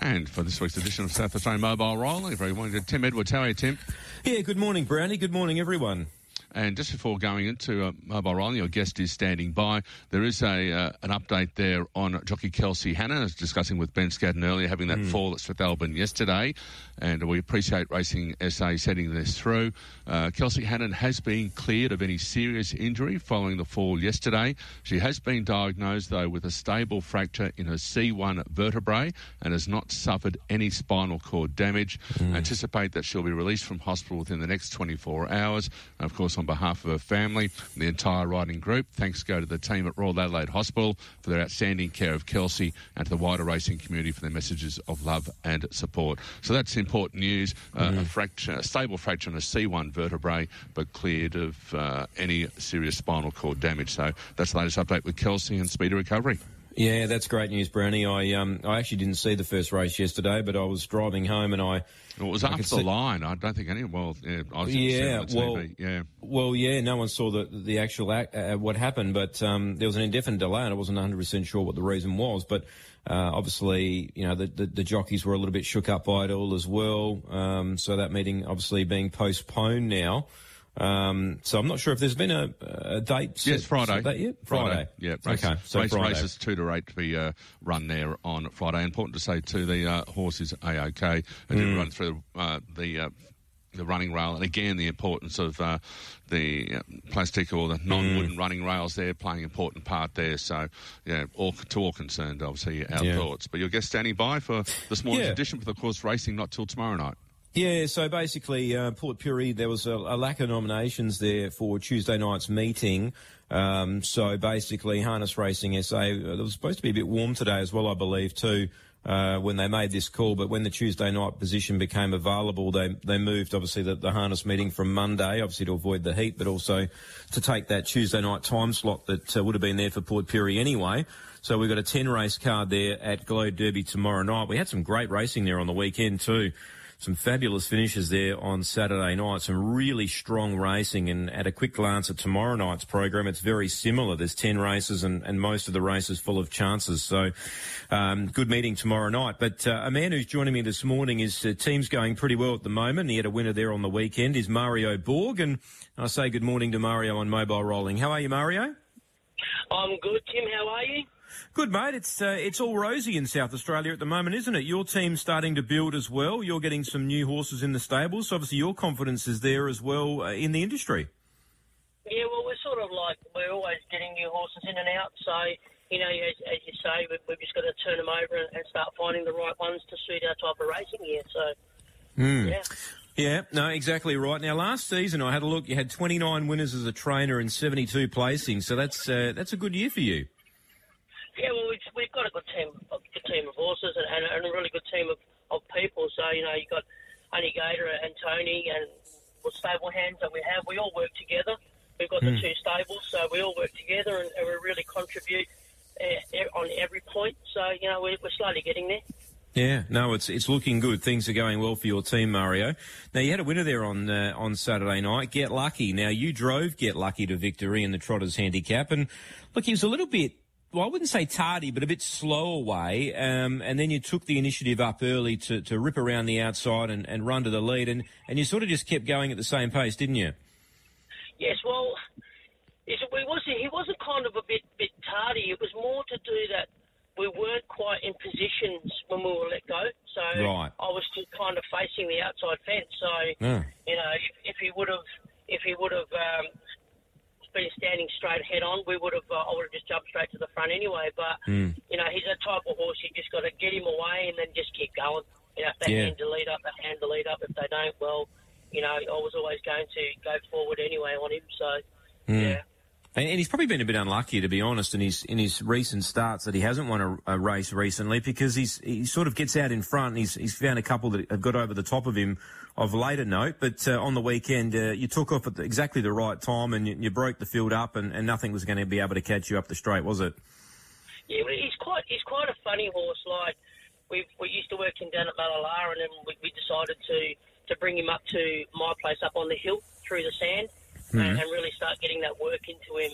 And for this week's edition of South Australian Mobile Rolling, very morning to Tim Edwards. How are you, Tim? Yeah, good morning, Brownie. Good morning, everyone. And just before going into uh, mobile rolling, your guest is standing by. There is a uh, an update there on jockey Kelsey Hanna. I was discussing with Ben Scadden earlier, having that mm. fall at Strathalbyn yesterday, and we appreciate Racing SA setting this through. Uh, Kelsey Hannon has been cleared of any serious injury following the fall yesterday. She has been diagnosed though with a stable fracture in her C1 vertebrae and has not suffered any spinal cord damage. Mm. Anticipate that she'll be released from hospital within the next 24 hours. And of course on behalf of her family and the entire riding group. Thanks go to the team at Royal Adelaide Hospital for their outstanding care of Kelsey and to the wider racing community for their messages of love and support. So that's important news. Uh, mm. a, fracture, a stable fracture on a C1 vertebrae, but cleared of uh, any serious spinal cord damage. So that's the latest update with Kelsey and speedy recovery. Yeah, that's great news, Brownie. I um, I actually didn't see the first race yesterday, but I was driving home and I. Well, it was after the see... line. I don't think any. Well, yeah, I was yeah, well, yeah, well, yeah. No one saw the the actual act, uh, what happened, but um, there was an indefinite delay, and I wasn't 100 percent sure what the reason was. But uh, obviously, you know, the, the, the jockeys were a little bit shook up by it all as well. Um, so that meeting obviously being postponed now. Um, so I'm not sure if there's been a, a date. Set, yes, Friday. That yet? Friday. Friday. Yeah. Race, okay. So race, Friday. races two to eight to be uh, run there on Friday. Important to say too, the uh, horse is a okay. Did mm. run through uh, the. Uh, the running rail, and again the importance of uh, the uh, plastic or the non-wooden mm. running rails there playing an important part there. So, yeah, all, to all concerned, obviously, our yeah. thoughts. But your guest standing by for this morning's yeah. edition, but of course, racing not till tomorrow night. Yeah, so basically, uh, Port Pirie, there was a, a, lack of nominations there for Tuesday night's meeting. Um, so basically, Harness Racing SA, uh, it was supposed to be a bit warm today as well, I believe, too, uh, when they made this call. But when the Tuesday night position became available, they, they moved, obviously, the, the Harness meeting from Monday, obviously to avoid the heat, but also to take that Tuesday night time slot that uh, would have been there for Port Pirie anyway. So we've got a 10 race card there at Globe Derby tomorrow night. We had some great racing there on the weekend, too some fabulous finishes there on Saturday night. Some really strong racing. And at a quick glance at tomorrow night's program, it's very similar. There's 10 races and, and most of the races full of chances. So, um, good meeting tomorrow night. But uh, a man who's joining me this morning is uh, team's going pretty well at the moment. He had a winner there on the weekend is Mario Borg. And I say good morning to Mario on mobile rolling. How are you, Mario? I'm good, Tim. How are you? Good, mate. It's uh, it's all rosy in South Australia at the moment, isn't it? Your team's starting to build as well. You're getting some new horses in the stables. So obviously, your confidence is there as well uh, in the industry. Yeah, well, we're sort of like we're always getting new horses in and out. So you know, as, as you say, we've, we've, just got to turn them over and, and, start finding the right ones to suit our type of racing here. So mm. yeah. Yeah, no, exactly right. Now, last season I had a look. You had 29 winners as a trainer and 72 placings, so that's uh, that's a good year for you. Yeah, well, we've, we've got a good team, a good team of horses, and, and, a really good team of, of people. So you know, you've got Honey Gator and Tony and the stable hands that we have. We all work together. We've got mm. the hmm. two stables, so we all work together, and, and we really contribute uh, on every point. So you know, we're, we're slowly getting there. Yeah, no, it's it's looking good. Things are going well for your team, Mario. Now you had a winner there on uh, on Saturday night. Get lucky. Now you drove Get Lucky to victory in the Trotters handicap, and look, he was a little bit well, I wouldn't say tardy, but a bit slow away. Um, and then you took the initiative up early to, to rip around the outside and, and run to the lead. And, and you sort of just kept going at the same pace, didn't you? Yes, well, it, was, he wasn't kind of a bit, bit tardy. It was more to do that we weren't quite in positions when we were let go. So right. I was still kind of facing the outside fence. So, yeah. you know, if, if he would have, if he would have, um, been standing straight head on, we would have. Uh, I would have just jumped straight to the front anyway. But mm. you know, he's a type of horse you just got to get him away and then just keep going. You know, if they yeah. hand the lead up, they hand the lead up. If they don't, well, you know, I was always going to go forward anyway on him. So mm. yeah. And he's probably been a bit unlucky, to be honest, in his in his recent starts that he hasn't won a, a, race recently because he's he sort of gets out in front. and He's he's found a couple that have got over the top of him of later note. But uh, on the weekend, uh, you took off at the, exactly the right time and you, you broke the field up, and, and, nothing was going to be able to catch you up the straight, was it? Yeah, he's quite he's quite a funny horse. Like we we used to work him down at Mallala, and then we, we decided to to bring him up to my place up on the hill through the sand mm-hmm. and, and, really start getting that work into him.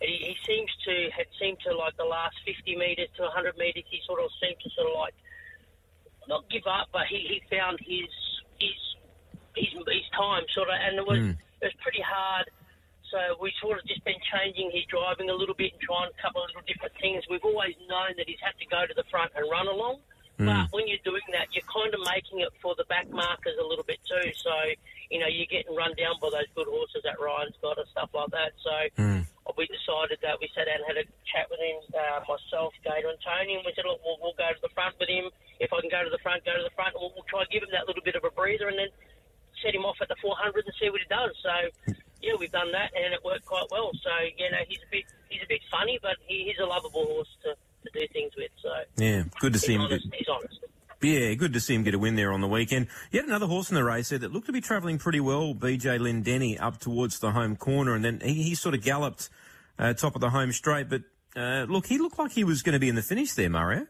He, he, seems to have seemed to like the last 50 metres to 100 metres. He sort of seemed to sort of like not give up, but he, he found his his his his time sort of, and it was mm. it was pretty hard. So we sort of just been changing his driving a little bit and trying a couple of little different things. We've always known that he's had to go to the front and run along. Mm. But when you're doing that, you're kind of making it for the back markers a little bit too. So, you know, you're getting run down by those good horses that Ryan's got and stuff like that. So mm. we decided that we sat down and had a chat with him, uh, myself, Gator and Tony, and we said, look, we'll, we'll go to the front with him. If I can go to the front, go to the front, we'll, we'll try and give him that little bit of a breather and then set him off at the 400 and see what he does. So, yeah, we've done that, and it worked quite well. So, you know, he's a bit he's a bit funny, but he, he's a lovable horse to do things with. So yeah, good to see him. Honest, he's honest. Yeah, good to see him get a win there on the weekend. Yet another horse in the race there that looked to be travelling pretty well, BJ Lendenny, up towards the home corner, and then he, he sort of galloped uh, top of the home straight. But uh, look, he looked like he was going to be in the finish there, Mario.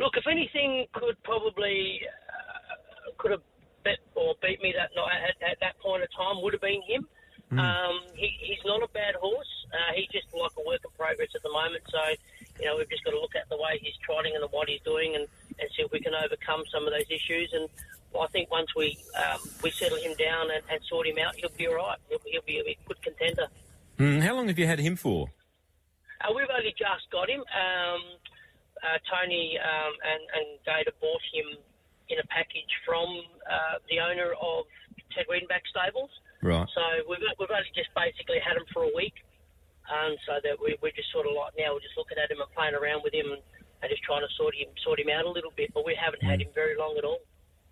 Look, if anything could probably uh, could have bet or beat me that night at, at, that point of time would have been him. Mm. Um, he, he's not a bad horse. Uh, he's just like a work in progress at the moment. So you know, we've just got to look at the way he's trotting and what he's doing and, and see if we can overcome some of those issues. And well, I think once we um, we settle him down and, and, sort him out, he'll be all right. He'll, he'll be a good contender. Mm, how long have you had him for? Uh, we've only just got him. Um, uh, Tony um, and, and Gator bought him in a package from uh, the owner of Ted Wiedenbach Stables. Right. So we've, we've only just basically had him for a week. Um, so that we, we're just sort of like now we're just looking at him and playing around with him and, and just trying to sort him sort him out a little bit. But we haven't mm. had him very long at all.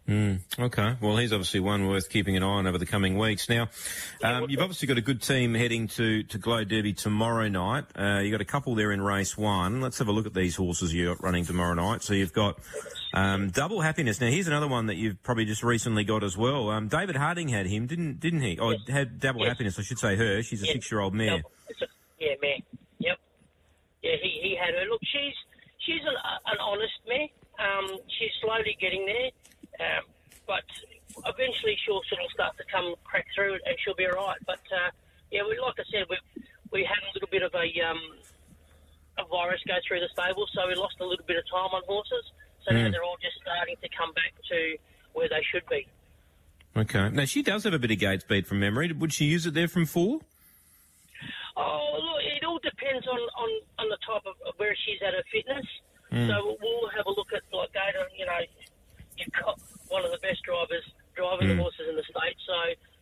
Mm, okay. Well, he's obviously one worth keeping an eye on over the coming weeks. Now, um, you've obviously got a good team heading to, to Globe Derby tomorrow night. Uh, you've got a couple there in race one. Let's have a look at these horses you're running tomorrow night. So you've got um, Double Happiness. Now, here's another one that you've probably just recently got as well. Um, David Harding had him, didn't didn't he? Oh, yes. had Double yes. Happiness, I should say her. She's a yes. six-year-old mare. Yep. Yeah, he, he had her. Look, she's she's an, an honest mare. Um, she's slowly getting there, um, but eventually she'll sort of start to come crack through, and she'll be all right. But uh, yeah, we, like I said, we we had a little bit of a um, a virus go through the stable, so we lost a little bit of time on horses. So mm. now hmm. they're all just starting to come back to where they should be. Okay. Now she does have a bit of gate speed from memory. Would she use it there from four? Oh, look, it all depends on, on, on the type of where she's at her fitness. Mm. So we'll have a look at like Gator. You know, you've got one of the best drivers driving mm. the horses in the state. So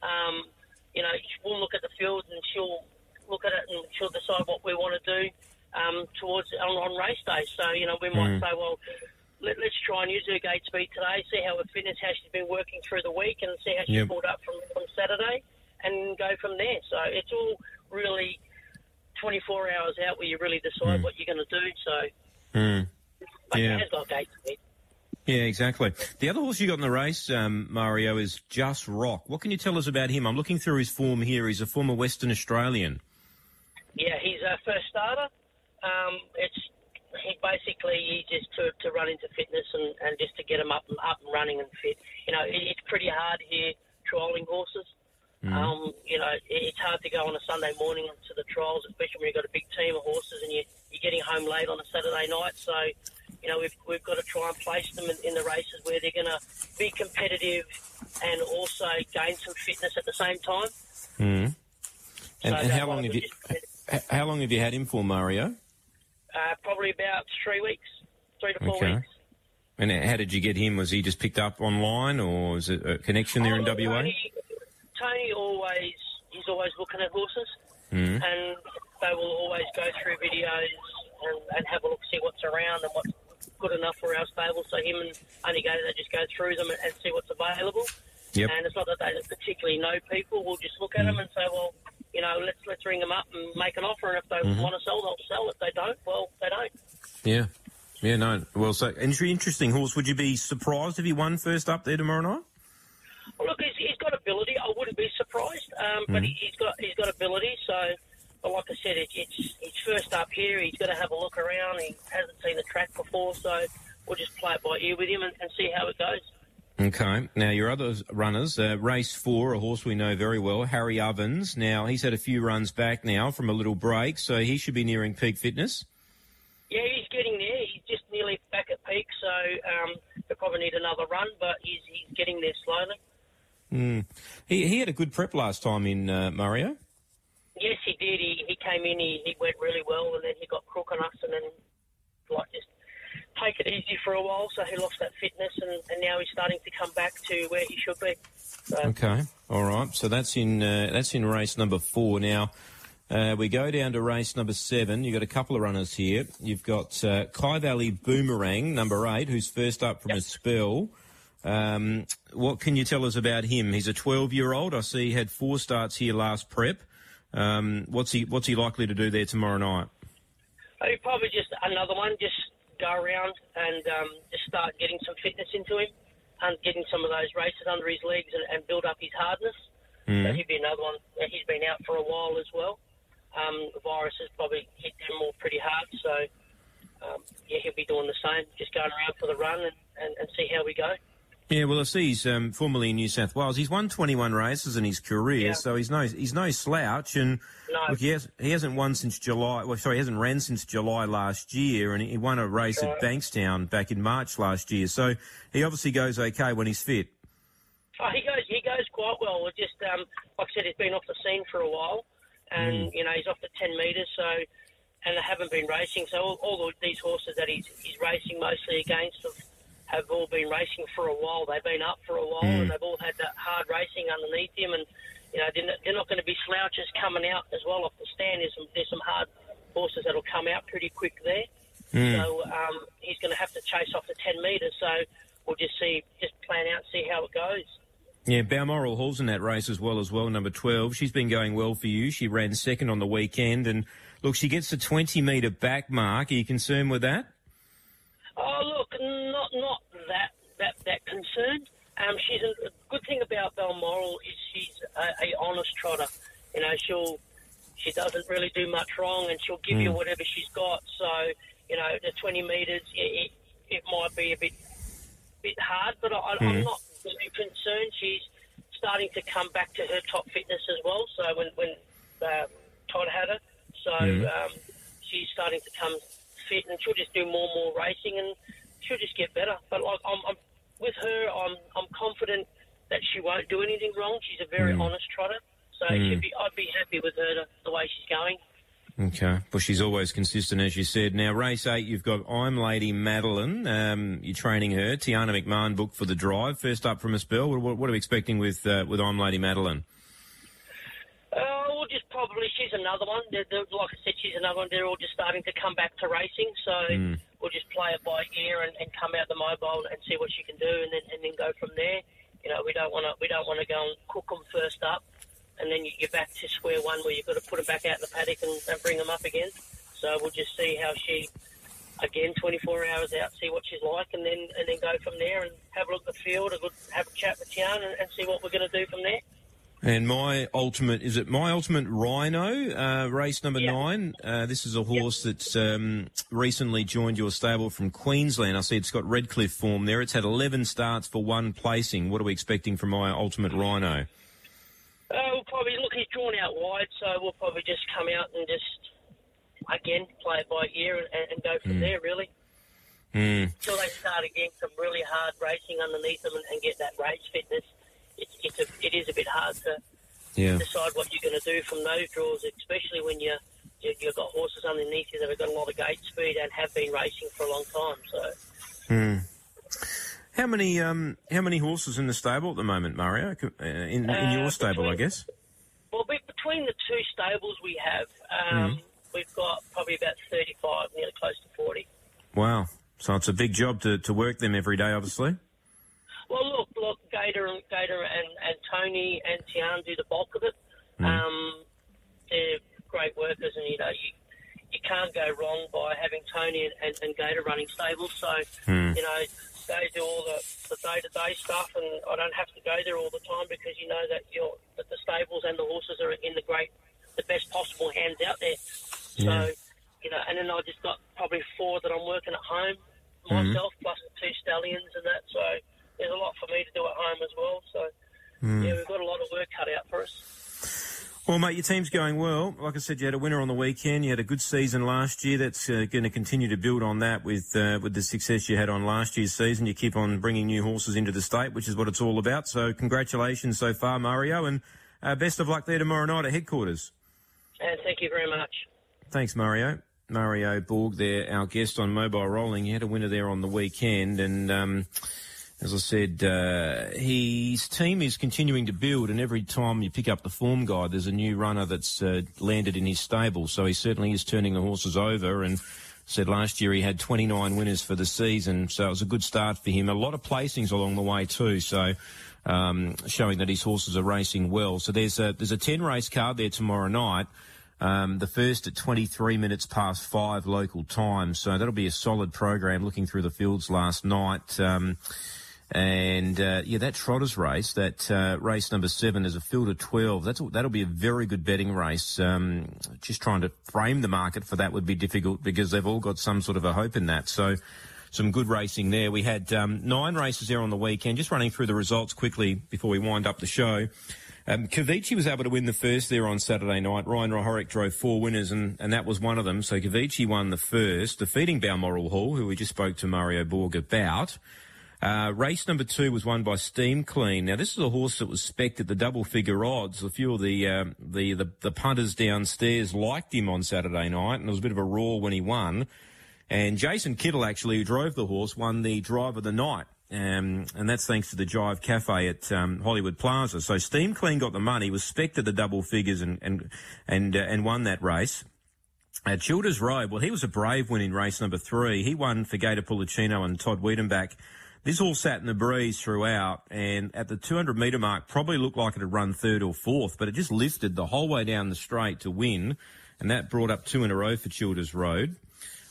um, you know, we'll look at the field and she'll look at it and she'll decide what we want to do um, towards on, on race day. So you know, we might mm. say, well. Let, us try and use her gate speed today, see how her fitness, how she's been working through the week, and see how she's yep. pulled up from, from Saturday, and go from there. So it's all really 24 hours out where you really decide mm. what you're going to do. So, mm. yeah. has got gate. Yeah, exactly. The other horse you got in the race, um, Mario, is Just Rock. What can you tell us about him? I'm looking through his form here. He's a former Western Australian. Yeah, he's a first starter. Um, it's he basically he just to, to run into fitness and, and just to get him up and up and running and fit. You know, it, it's pretty hard here trialing horses. Mm. Um, you know, it's hard to go on a Sunday morning to the trials, especially when you've got a big team of horses and you, you're getting home late on a Saturday night. So, you know, we've, we've got to try and place them in, in the races where they're going to be competitive and also gain some fitness at the same time. Mm. And, so and how long have you how long have you had him for, Mario? Uh, probably about three weeks, three to four okay. weeks. And how did you get him? Was he just picked up online, or was it a connection there oh, in WA? He, Tony always he's always looking at horses, mm. and they will always go through videos and, and, have a look, see what's around and what's good enough for our stable. So him and go they just go through them and, and see what's available. Yep. And it's not that they particularly know people. We'll just look at mm. them and say, well, you know, let's let's ring them up and make an offer. And if they mm-hmm. want to sell, they'll sell. If they don't, well, they don't. Yeah. Yeah, no. Well, so interesting horse. Would you be surprised if he won first up there tomorrow night? Well, look, he's, he's got ability. I wouldn't be surprised, um, but mm-hmm. he, has got he's got ability. So, but like I said, it, it's it's first up here. He's got to have a look around. He hasn't seen the track before, so we'll just play it by ear with him and, and see how it goes. Okay. Now, your other runners, uh, race four, a horse we know very well, Harry Ovens. Now, he's had a few runs back now from a little break, so he should be nearing peak fitness. Yeah, he's getting there. He's just nearly back at peak. So, um, he'll probably need another run, but he's he's getting there slowly. Mm. He he had a good prep last time in uh, Mario. Yes, he did. He he came in, he, he went really well, and then he got crook on us, and then like just take it easy for a while. So he lost that fitness, and, and now he's starting to come back to where he should be. So. Okay, all right. So that's in uh, that's in race number four now. Uh, we go down to race number seven. You've got a couple of runners here. You've got uh, Kai Valley Boomerang, number eight, who's first up from yep. a spell. Um, what can you tell us about him? He's a 12 year old. I see he had four starts here last prep. Um, what's he What's he likely to do there tomorrow night? Oh, he probably just another one. Just go around and um, just start getting some fitness into him and getting some of those races under his legs and, and build up his hardness. Mm. So he'd be another one. He's been out for a while as well um, the virus has probably hit them all pretty hard. So, um, yeah, he'll be doing the same, just going around for the run and, and, and see how we go. Yeah, well, I see he's um, formerly in New South Wales. He's won 21 races in his career, yeah. so he's no he's no slouch. And no. look, he, has, he hasn't won since July. Well, sorry, he hasn't ran since July last year, and he won a race right. at Bankstown back in March last year. So he obviously goes okay when he's fit. Oh, he goes he goes quite well. Just um, like I said, he's been off the scene for a while and mm. you know he's off the 10 metres, so and they haven't been racing. So all, all these horses that he's, he's racing mostly against have, have all been racing for a while. They've been up for a while, mm. and they've all had that hard racing underneath them. and you know they're not, they're not going to be slouches coming out as well off the stand. There's some there's some hard horses that'll come out pretty quick there. Mm. So um, he's going to have to chase off the 10 metres. So we'll just see, just plan out, see how it goes. Yeah, Balmoral Hall's in that race as well as well, number 12. She's been going well for you. She ran second on the weekend and look, she gets the 20 metre back mark. Are you concerned with that? Oh, look, not not that that that concerned. Um, she's a, a good thing about Balmoral is she's a, a, honest trotter. You know, she'll she doesn't really do much wrong, and she'll give mm. you hmm. whatever she's got. So, you know, the 20 metres, it, it, it might be a bit bit hard, but I, mm. I'm hmm. not too concerned. She's starting to come back to her top fitness as well. So when when um, Todd had her, so mm. um, she's starting to come fit, and she'll just do more and more racing, and she'll just get better. But like I'm, I'm with her, I'm I'm confident that she won't do anything wrong. She's a very mm. honest trotter, so mm. be, I'd be happy with her the, the way she's going. Okay. Well, she's always consistent, as you said. Now, race eight, you've got I'm Lady Madeline. Um, you're training her. Tiana McMahon booked for the drive. First up from a spell. What, what are we expecting with uh, with I'm Lady Madeline? Probably, she's another one. They're, they're, like I said, she's another one. They're all just starting to come back to racing. So mm. we'll just play it by ear and, and come out the mobile and see what she can do and then, and then go from there. You know, we don't want to we don't want to go and cook them first up and then you're back to square one where you've got to put them back out in the paddock and, and bring them up again. So we'll just see how she, again, 24 hours out, see what she's like, and then and then go from there and have a look at the field, a good, have a chat with Tian, and, and see what we're going to do from there. And my ultimate is it my ultimate Rhino uh, race number yep. nine. Uh, this is a horse yep. that's um, recently joined your stable from Queensland. I see it's got Redcliffe form there. It's had eleven starts for one placing. What are we expecting from my ultimate Rhino? Uh, we'll probably look. He's drawn out wide, so we'll probably just come out and just again play it by ear and, and go from mm. there. Really, mm. until they start again some really hard racing underneath them and, and get that race fitness. It, it's a, it is a bit hard to yeah. decide what you're going to do from those draws, especially when you, you you've got horses underneath you that have got a lot of gate speed and have been racing for a long time. So. Mm. How many um, how many horses in the stable at the moment, Mario? Uh, in, in your uh, stable, between, I guess. Well, between the two stables we have, um, mm. we've got probably about thirty-five, nearly close to forty. Wow! So it's a big job to, to work them every day, obviously. Well, look, look, Gator and Gator and, and Tony Tian do the bulk of it. Mm. Um, they're great workers, and you know you you can't go wrong by having Tony and, and, and Gator running stables. So mm. you know they do all the, the day-to-day stuff, and I don't have to go there all the time because you know that you're that the stables and the horses are in the great, the best possible hands out there. Yeah. So, you know, and then I just got probably four that I'm working at home myself, mm-hmm. two stallions and that. So there's a lot for me to do at home as well. So mm. yeah, we've got a lot of work cut out for us. Well, mate, your team's going well. Like I said, you had a winner on the weekend. You had a good season last year. That's uh, going to continue to build on that with uh, with the success you had on last year's season. You keep on bringing new horses into the state, which is what it's all about. So, congratulations so far, Mario, and uh, best of luck there tomorrow night at headquarters. And thank you very much. Thanks, Mario. Mario Borg, there, our guest on Mobile Rolling. You had a winner there on the weekend, and. Um, as I said, uh, his team is continuing to build, and every time you pick up the form guide, there's a new runner that's uh, landed in his stable. So he certainly is turning the horses over. And said last year he had 29 winners for the season, so it was a good start for him. A lot of placings along the way too. So. Um, showing that his horses are racing well. So there's a there's a 10 race card there tomorrow night. Um, the first at 23 minutes past five local time. So that'll be a solid program. Looking through the fields last night. Um, and uh, yeah, that Trotters race, that uh, race number seven, is a field of twelve. That's that'll be a very good betting race. Um, just trying to frame the market for that would be difficult because they've all got some sort of a hope in that. So some good racing there. We had um, nine races there on the weekend. Just running through the results quickly before we wind up the show. Um, was able to win the first there on Saturday night. Ryan Hryhorec drove four winners, and, and that was one of them. So Kavici won the first, defeating Balmoral Hall, who we just spoke to Mario Borg about. Uh, race number two was won by Steam Clean. Now, this is a horse that was specced at the double figure odds. A few of the, uh, the, the, the punters downstairs liked him on Saturday night, and there was a bit of a roar when he won. And Jason Kittle, actually, who drove the horse, won the drive of the night. Um, and that's thanks to the Jive Cafe at um, Hollywood Plaza. So Steam Clean got the money, was specced at the double figures, and and and, uh, and won that race. At Childers Road, well, he was a brave win in race number three. He won for Gator Pulicino and Todd Wiedenbach this all sat in the breeze throughout, and at the 200 metre mark, probably looked like it had run third or fourth, but it just lifted the whole way down the straight to win, and that brought up two in a row for Childers Road.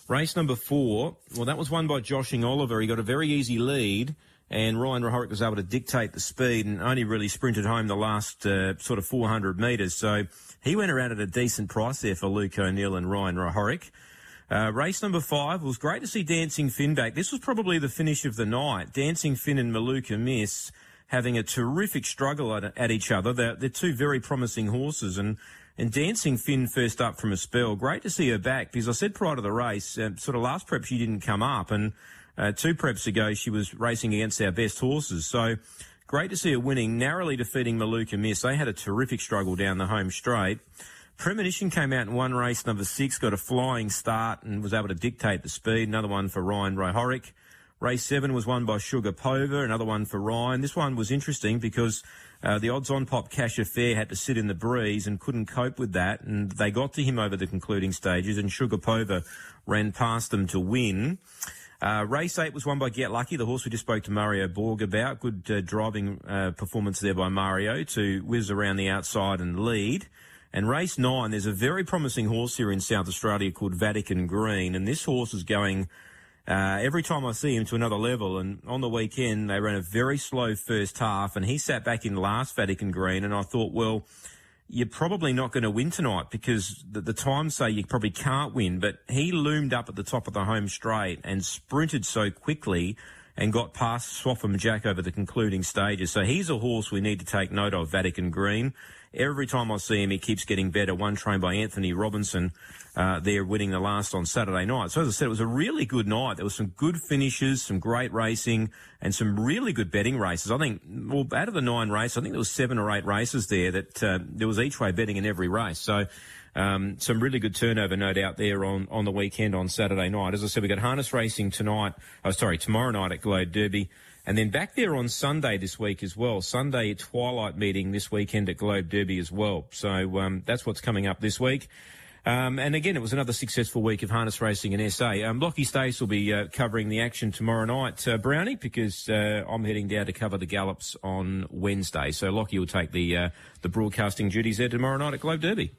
Race number four, well, that was won by Joshing Oliver. He got a very easy lead, and Ryan Hryhorec was able to dictate the speed and only really sprinted home the last uh, sort of 400 metres. So he went around at a decent price there for Luke O'Neill and Ryan Hryhorec. Uh, race number five was great to see Dancing Finn back. This was probably the finish of the night. Dancing Finn and Maluka Miss having a terrific struggle at, at each other. They're, they're, two very promising horses, and and Dancing Finn first up from a spell. Great to see her back because I said prior to the race, uh, sort of last prep she didn't come up, and uh, two preps ago she was racing against our best horses. So great to see her winning, narrowly defeating Maluka Miss. They had a terrific struggle down the home straight. Premonition came out in one race, number six, got a flying start and was able to dictate the speed. Another one for Ryan Hryhorec. Race seven was won by Sugar Pova, another one for Ryan. This one was interesting because uh, the odds on pop cash affair had to sit in the breeze and couldn't cope with that. And they got to him over the concluding stages and Sugar Pova ran past them to win. Uh, race eight was won by Get Lucky, the horse we just spoke to Mario Borg about. Good uh, driving uh, performance there by Mario to whiz around the outside and lead. And race nine, there's a very promising horse here in South Australia called Vatican Green, and this horse is going uh, every time I see him to another level. And on the weekend, they ran a very slow first half, and he sat back in last Vatican Green, and I thought, well, you're probably not going to win tonight because the, the times say you probably can't win. But he loomed up at the top of the home straight and sprinted so quickly and got past Swaffham Jack over the concluding stages. So he's a horse we need to take note of, Vatican Green. Every time I see him, he keeps getting better. One trained by Anthony Robinson. Uh, they're winning the last on Saturday night. So as I said, it was a really good night. There was some good finishes, some great racing, and some really good betting races. I think, well, out of the nine races, I think there was seven or eight races there that uh, there was each way betting in every race. So um, some really good turnover, no doubt, there on, on the weekend on Saturday night. As I said, we've got harness racing tonight. Oh, sorry, tomorrow night at Globe Derby. And then back there on Sunday this week as well. Sunday twilight meeting this weekend at Globe Derby as well. So um, that's what's coming up this week. Um, and again, it was another successful week of harness racing in SA. Um, Lockie Stace will be uh, covering the action tomorrow night, uh, Brownie, because uh, I'm heading down to cover the gallops on Wednesday. So Lockie will take the uh, the broadcasting duties there tomorrow night at Globe Derby.